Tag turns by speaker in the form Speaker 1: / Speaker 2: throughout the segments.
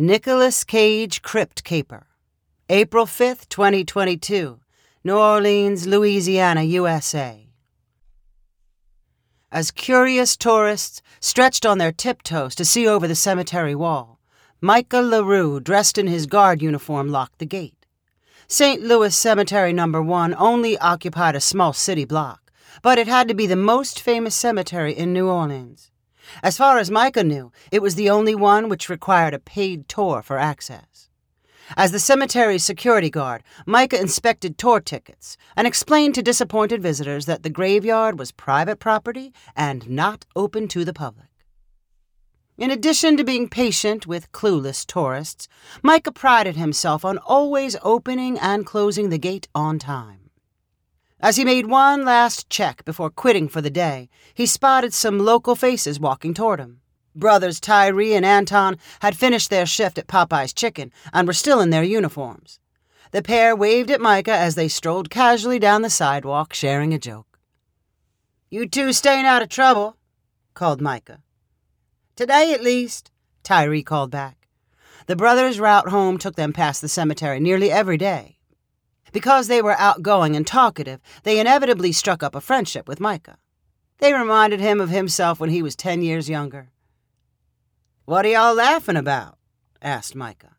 Speaker 1: Nicolas Cage Crypt Caper. April 5th, 2022. New Orleans, Louisiana, USA. As curious tourists stretched on their tiptoes to see over the cemetery wall, Micah LaRue, dressed in his guard uniform, locked the gate. St. Louis Cemetery Number 1 only occupied a small city block, but it had to be the most famous cemetery in New Orleans. As far as Micah knew, it was the only one which required a paid tour for access. As the cemetery's security guard, Micah inspected tour tickets and explained to disappointed visitors that the graveyard was private property and not open to the public. In addition to being patient with clueless tourists, Micah prided himself on always opening and closing the gate on time. As he made one last check before quitting for the day, he spotted some local faces walking toward him. Brothers Tyree and Anton had finished their shift at Popeye's Chicken and were still in their uniforms. The pair waved at Micah as they strolled casually down the sidewalk, sharing a joke. You two staying out of trouble, called Micah. Today, at least, Tyree called back. The brothers' route home took them past the cemetery nearly every day. Because they were outgoing and talkative, they inevitably struck up a friendship with Micah. They reminded him of himself when he was ten years younger. What are y'all laughing about? asked Micah.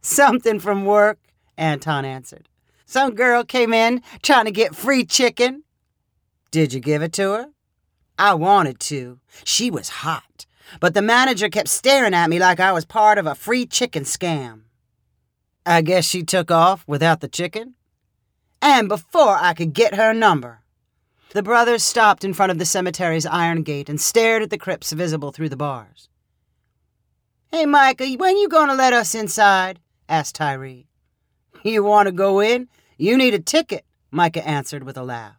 Speaker 1: Something from work, Anton answered. Some girl came in trying to get free chicken. Did you give it to her? I wanted to. She was hot. But the manager kept staring at me like I was part of a free chicken scam. I guess she took off without the chicken? And before I could get her number. The brothers stopped in front of the cemetery's iron gate and stared at the crypts visible through the bars. Hey, Micah, when you gonna let us inside? asked Tyree. You want to go in? You need a ticket, Micah answered with a laugh.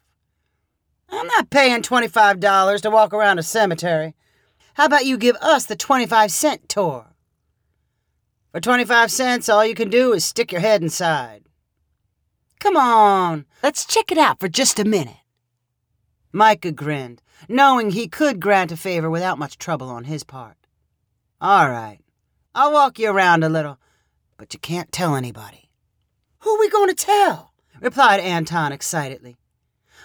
Speaker 1: I'm not paying $25 to walk around a cemetery. How about you give us the 25 cent tour? For 25 cents, all you can do is stick your head inside. Come on, let's check it out for just a minute. Micah grinned, knowing he could grant a favor without much trouble on his part. All right, I'll walk you around a little, but you can't tell anybody. Who are we going to tell? replied Anton excitedly.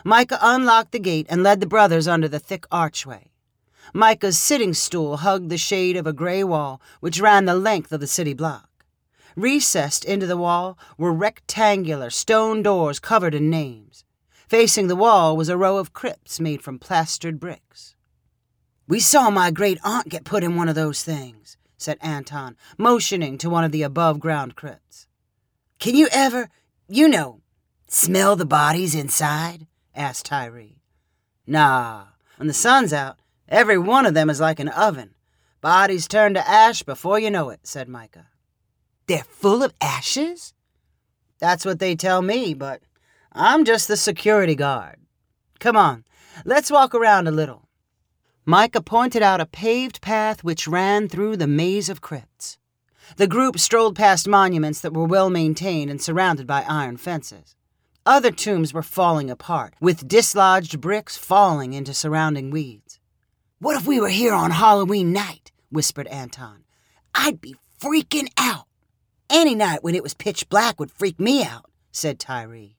Speaker 1: Micah unlocked the gate and led the brothers under the thick archway. Micah's sitting stool hugged the shade of a gray wall which ran the length of the city block. Recessed into the wall were rectangular stone doors covered in names. Facing the wall was a row of crypts made from plastered bricks. We saw my great aunt get put in one of those things, said Anton, motioning to one of the above ground crypts. Can you ever, you know, smell the bodies inside? asked Tyree. Nah, when the sun's out, every one of them is like an oven. Bodies turn to ash before you know it, said Micah. They're full of ashes? That's what they tell me, but I'm just the security guard. Come on, let's walk around a little. Micah pointed out a paved path which ran through the maze of crypts. The group strolled past monuments that were well maintained and surrounded by iron fences. Other tombs were falling apart, with dislodged bricks falling into surrounding weeds. What if we were here on Halloween night? whispered Anton. I'd be freaking out. Any night when it was pitch black would freak me out, said Tyree.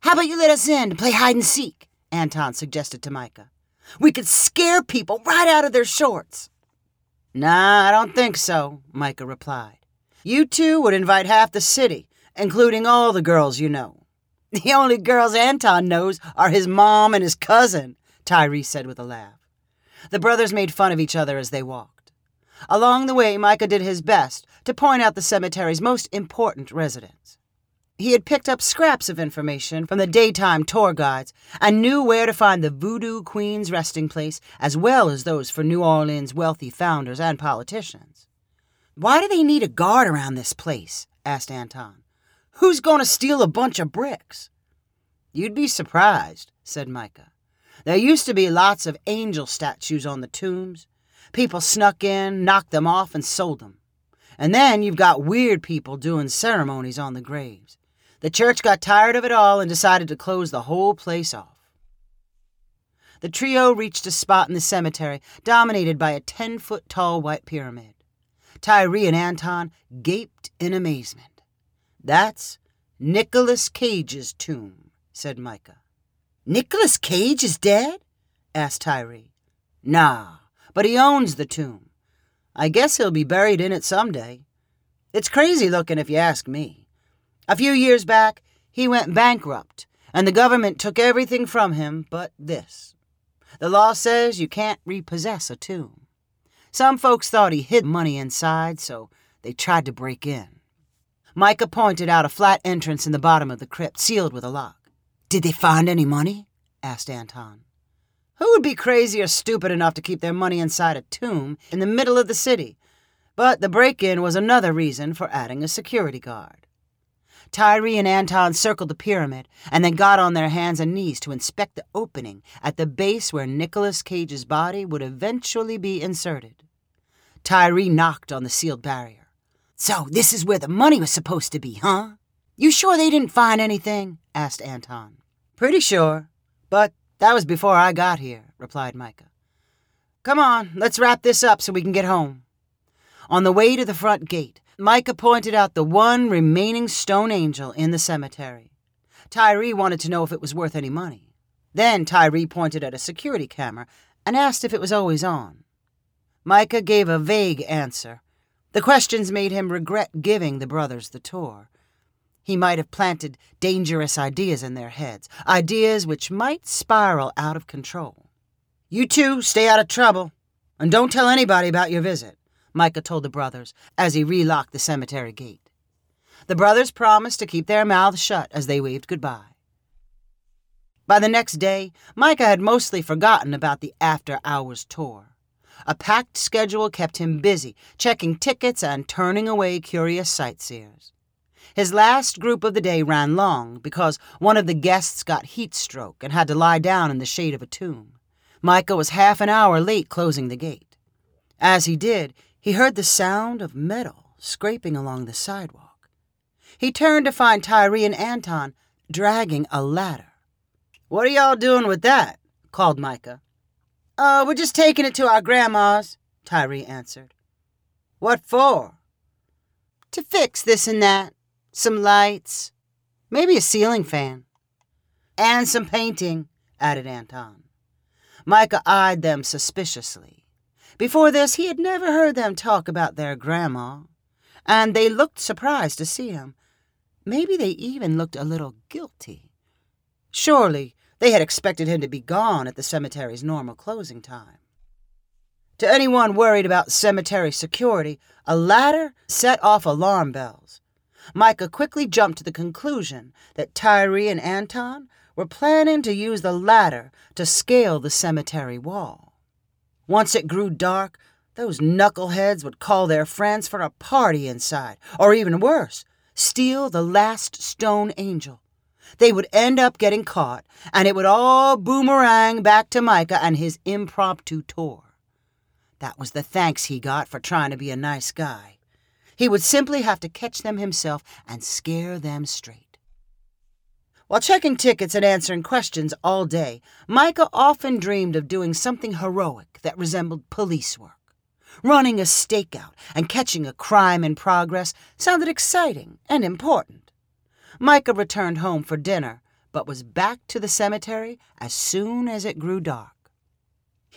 Speaker 1: How about you let us in to play hide and seek? Anton suggested to Micah. We could scare people right out of their shorts. Nah, I don't think so, Micah replied. You two would invite half the city, including all the girls you know. The only girls Anton knows are his mom and his cousin, Tyree said with a laugh. The brothers made fun of each other as they walked. Along the way, Micah did his best to point out the cemetery's most important residents. He had picked up scraps of information from the daytime tour guides and knew where to find the Voodoo Queen's resting place as well as those for New Orleans' wealthy founders and politicians. Why do they need a guard around this place? asked Anton. Who's going to steal a bunch of bricks? You'd be surprised, said Micah. There used to be lots of angel statues on the tombs. People snuck in, knocked them off, and sold them. And then you've got weird people doing ceremonies on the graves. The church got tired of it all and decided to close the whole place off. The trio reached a spot in the cemetery dominated by a 10 foot tall white pyramid. Tyree and Anton gaped in amazement. That's Nicolas Cage's tomb, said Micah. Nicolas Cage is dead? asked Tyree. Nah, but he owns the tomb. I guess he'll be buried in it someday. It's crazy looking if you ask me. A few years back, he went bankrupt, and the government took everything from him but this. The law says you can't repossess a tomb. Some folks thought he hid money inside, so they tried to break in. Micah pointed out a flat entrance in the bottom of the crypt, sealed with a lock. Did they find any money? asked Anton. Who would be crazy or stupid enough to keep their money inside a tomb in the middle of the city? But the break in was another reason for adding a security guard. Tyree and Anton circled the pyramid and then got on their hands and knees to inspect the opening at the base where Nicolas Cage's body would eventually be inserted. Tyree knocked on the sealed barrier. So, this is where the money was supposed to be, huh? You sure they didn't find anything? asked Anton. Pretty sure, but that was before I got here, replied Micah. Come on, let's wrap this up so we can get home. On the way to the front gate, Micah pointed out the one remaining stone angel in the cemetery. Tyree wanted to know if it was worth any money. Then Tyree pointed at a security camera and asked if it was always on. Micah gave a vague answer. The questions made him regret giving the brothers the tour. He might have planted dangerous ideas in their heads, ideas which might spiral out of control. You two stay out of trouble, and don't tell anybody about your visit, Micah told the brothers as he relocked the cemetery gate. The brothers promised to keep their mouths shut as they waved goodbye. By the next day, Micah had mostly forgotten about the after hours tour. A packed schedule kept him busy, checking tickets and turning away curious sightseers. His last group of the day ran long because one of the guests got heat stroke and had to lie down in the shade of a tomb. Micah was half an hour late closing the gate. As he did, he heard the sound of metal scraping along the sidewalk. He turned to find Tyree and Anton dragging a ladder. What are y'all doing with that? called Micah. Uh, we're just taking it to our grandma's, Tyree answered. What for? To fix this and that, some lights, maybe a ceiling fan. And some painting, added Anton. Micah eyed them suspiciously. Before this, he had never heard them talk about their grandma, and they looked surprised to see him. Maybe they even looked a little guilty. Surely they had expected him to be gone at the cemetery's normal closing time. To anyone worried about cemetery security, a ladder set off alarm bells. Micah quickly jumped to the conclusion that Tyree and Anton were planning to use the ladder to scale the cemetery wall. Once it grew dark, those knuckleheads would call their friends for a party inside, or even worse, steal the last stone angel. They would end up getting caught, and it would all boomerang back to Micah and his impromptu tour. That was the thanks he got for trying to be a nice guy. He would simply have to catch them himself and scare them straight. While checking tickets and answering questions all day, Micah often dreamed of doing something heroic that resembled police work. Running a stakeout and catching a crime in progress sounded exciting and important. Micah returned home for dinner, but was back to the cemetery as soon as it grew dark.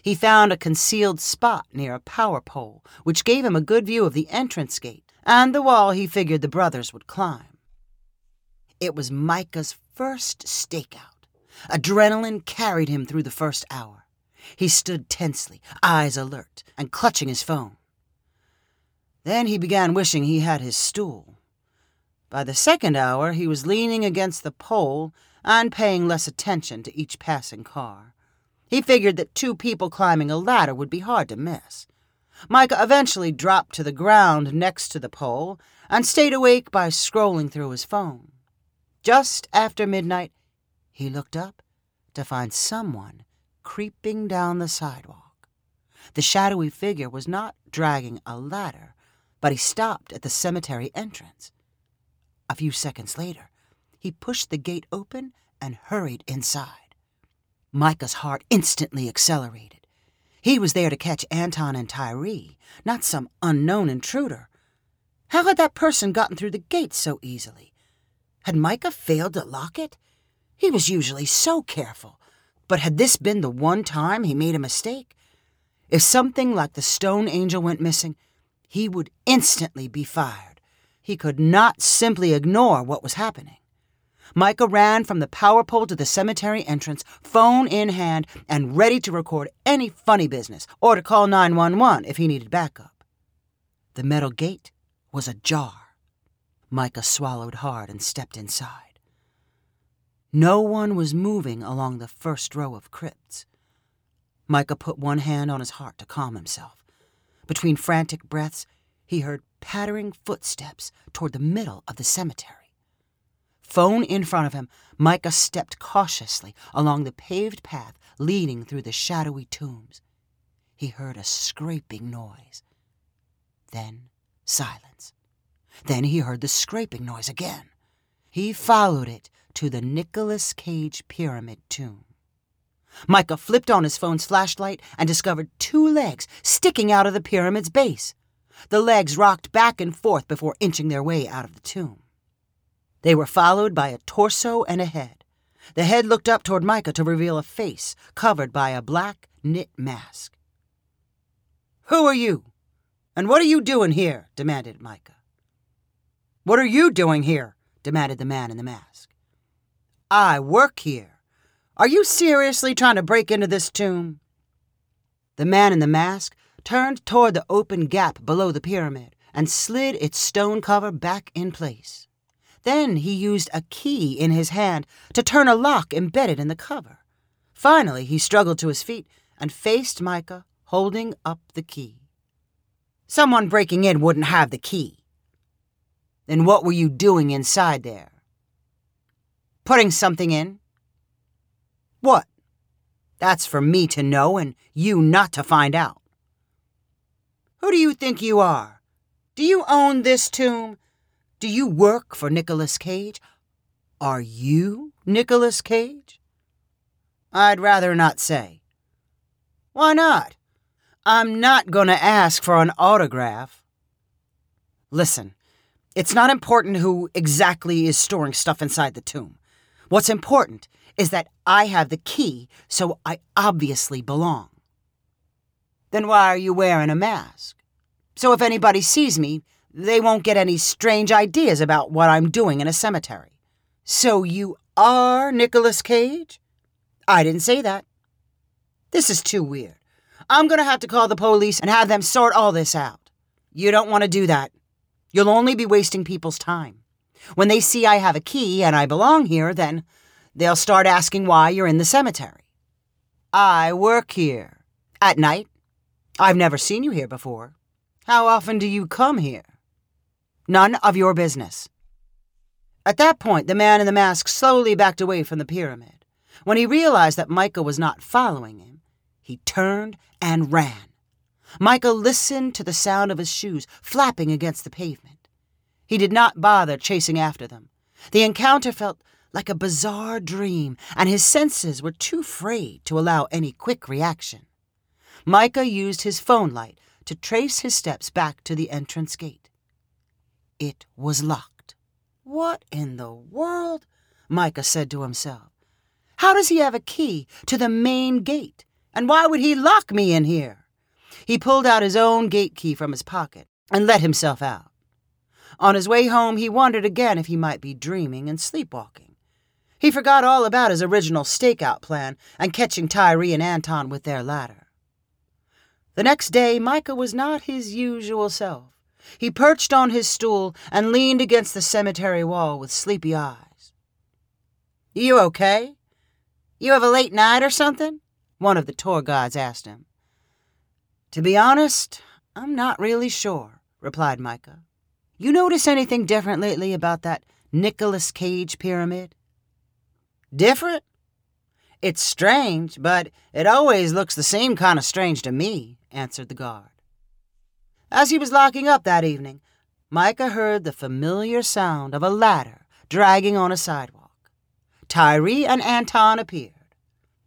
Speaker 1: He found a concealed spot near a power pole, which gave him a good view of the entrance gate and the wall he figured the brothers would climb. It was Micah's first stakeout. Adrenaline carried him through the first hour. He stood tensely, eyes alert, and clutching his phone. Then he began wishing he had his stool. By the second hour, he was leaning against the pole and paying less attention to each passing car. He figured that two people climbing a ladder would be hard to miss. Micah eventually dropped to the ground next to the pole and stayed awake by scrolling through his phone. Just after midnight, he looked up to find someone creeping down the sidewalk. The shadowy figure was not dragging a ladder, but he stopped at the cemetery entrance. A few seconds later, he pushed the gate open and hurried inside. Micah's heart instantly accelerated. He was there to catch Anton and Tyree, not some unknown intruder. How had that person gotten through the gate so easily? Had Micah failed to lock it? He was usually so careful, but had this been the one time he made a mistake? If something like the stone angel went missing, he would instantly be fired. He could not simply ignore what was happening. Micah ran from the power pole to the cemetery entrance, phone in hand, and ready to record any funny business or to call 911 if he needed backup. The metal gate was ajar. Micah swallowed hard and stepped inside. No one was moving along the first row of crypts. Micah put one hand on his heart to calm himself. Between frantic breaths, he heard pattering footsteps toward the middle of the cemetery. Phone in front of him, Micah stepped cautiously along the paved path leading through the shadowy tombs. He heard a scraping noise. Then silence. Then he heard the scraping noise again. He followed it to the Nicolas Cage Pyramid tomb. Micah flipped on his phone's flashlight and discovered two legs sticking out of the pyramid's base. The legs rocked back and forth before inching their way out of the tomb. They were followed by a torso and a head. The head looked up toward Micah to reveal a face covered by a black knit mask. Who are you? And what are you doing here? demanded Micah. What are you doing here? demanded the man in the mask. I work here. Are you seriously trying to break into this tomb? The man in the mask turned toward the open gap below the pyramid and slid its stone cover back in place. Then he used a key in his hand to turn a lock embedded in the cover. Finally, he struggled to his feet and faced Micah, holding up the key. Someone breaking in wouldn't have the key. Then what were you doing inside there? Putting something in. What? That's for me to know and you not to find out. Who do you think you are? Do you own this tomb? Do you work for Nicolas Cage? Are you Nicolas Cage? I'd rather not say. Why not? I'm not going to ask for an autograph. Listen, it's not important who exactly is storing stuff inside the tomb. What's important is that I have the key, so I obviously belong. Then why are you wearing a mask? So if anybody sees me, they won't get any strange ideas about what I'm doing in a cemetery. So you are Nicolas Cage? I didn't say that. This is too weird. I'm going to have to call the police and have them sort all this out. You don't want to do that. You'll only be wasting people's time. When they see I have a key and I belong here, then they'll start asking why you're in the cemetery. I work here. At night. I've never seen you here before. How often do you come here? None of your business. At that point, the man in the mask slowly backed away from the pyramid. When he realized that Micah was not following him, he turned and ran. Micah listened to the sound of his shoes flapping against the pavement. He did not bother chasing after them. The encounter felt like a bizarre dream, and his senses were too frayed to allow any quick reaction. Micah used his phone light to trace his steps back to the entrance gate. It was locked. What in the world? Micah said to himself. How does he have a key to the main gate? And why would he lock me in here? He pulled out his own gate key from his pocket and let himself out. On his way home, he wondered again if he might be dreaming and sleepwalking. He forgot all about his original stakeout plan and catching Tyree and Anton with their ladder. The next day, Micah was not his usual self. He perched on his stool and leaned against the cemetery wall with sleepy eyes. You okay? You have a late night or something? One of the tour guides asked him. To be honest, I'm not really sure, replied Micah. You notice anything different lately about that Nicolas Cage pyramid? Different? It's strange, but it always looks the same kind of strange to me, answered the guard. As he was locking up that evening, Micah heard the familiar sound of a ladder dragging on a sidewalk. Tyree and Anton appeared.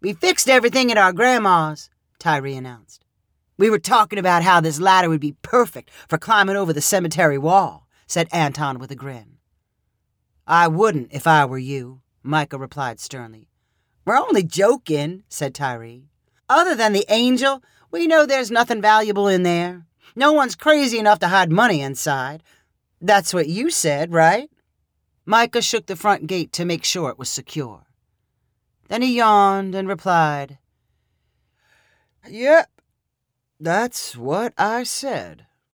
Speaker 1: We fixed everything at our grandma's, Tyree announced. We were talking about how this ladder would be perfect for climbing over the cemetery wall, said Anton with a grin. I wouldn't if I were you, Micah replied sternly. We're only joking, said Tyree. Other than the angel, we know there's nothing valuable in there. No one's crazy enough to hide money inside. That's what you said, right? Micah shook the front gate to make sure it was secure. Then he yawned and replied, Yep, that's what I said.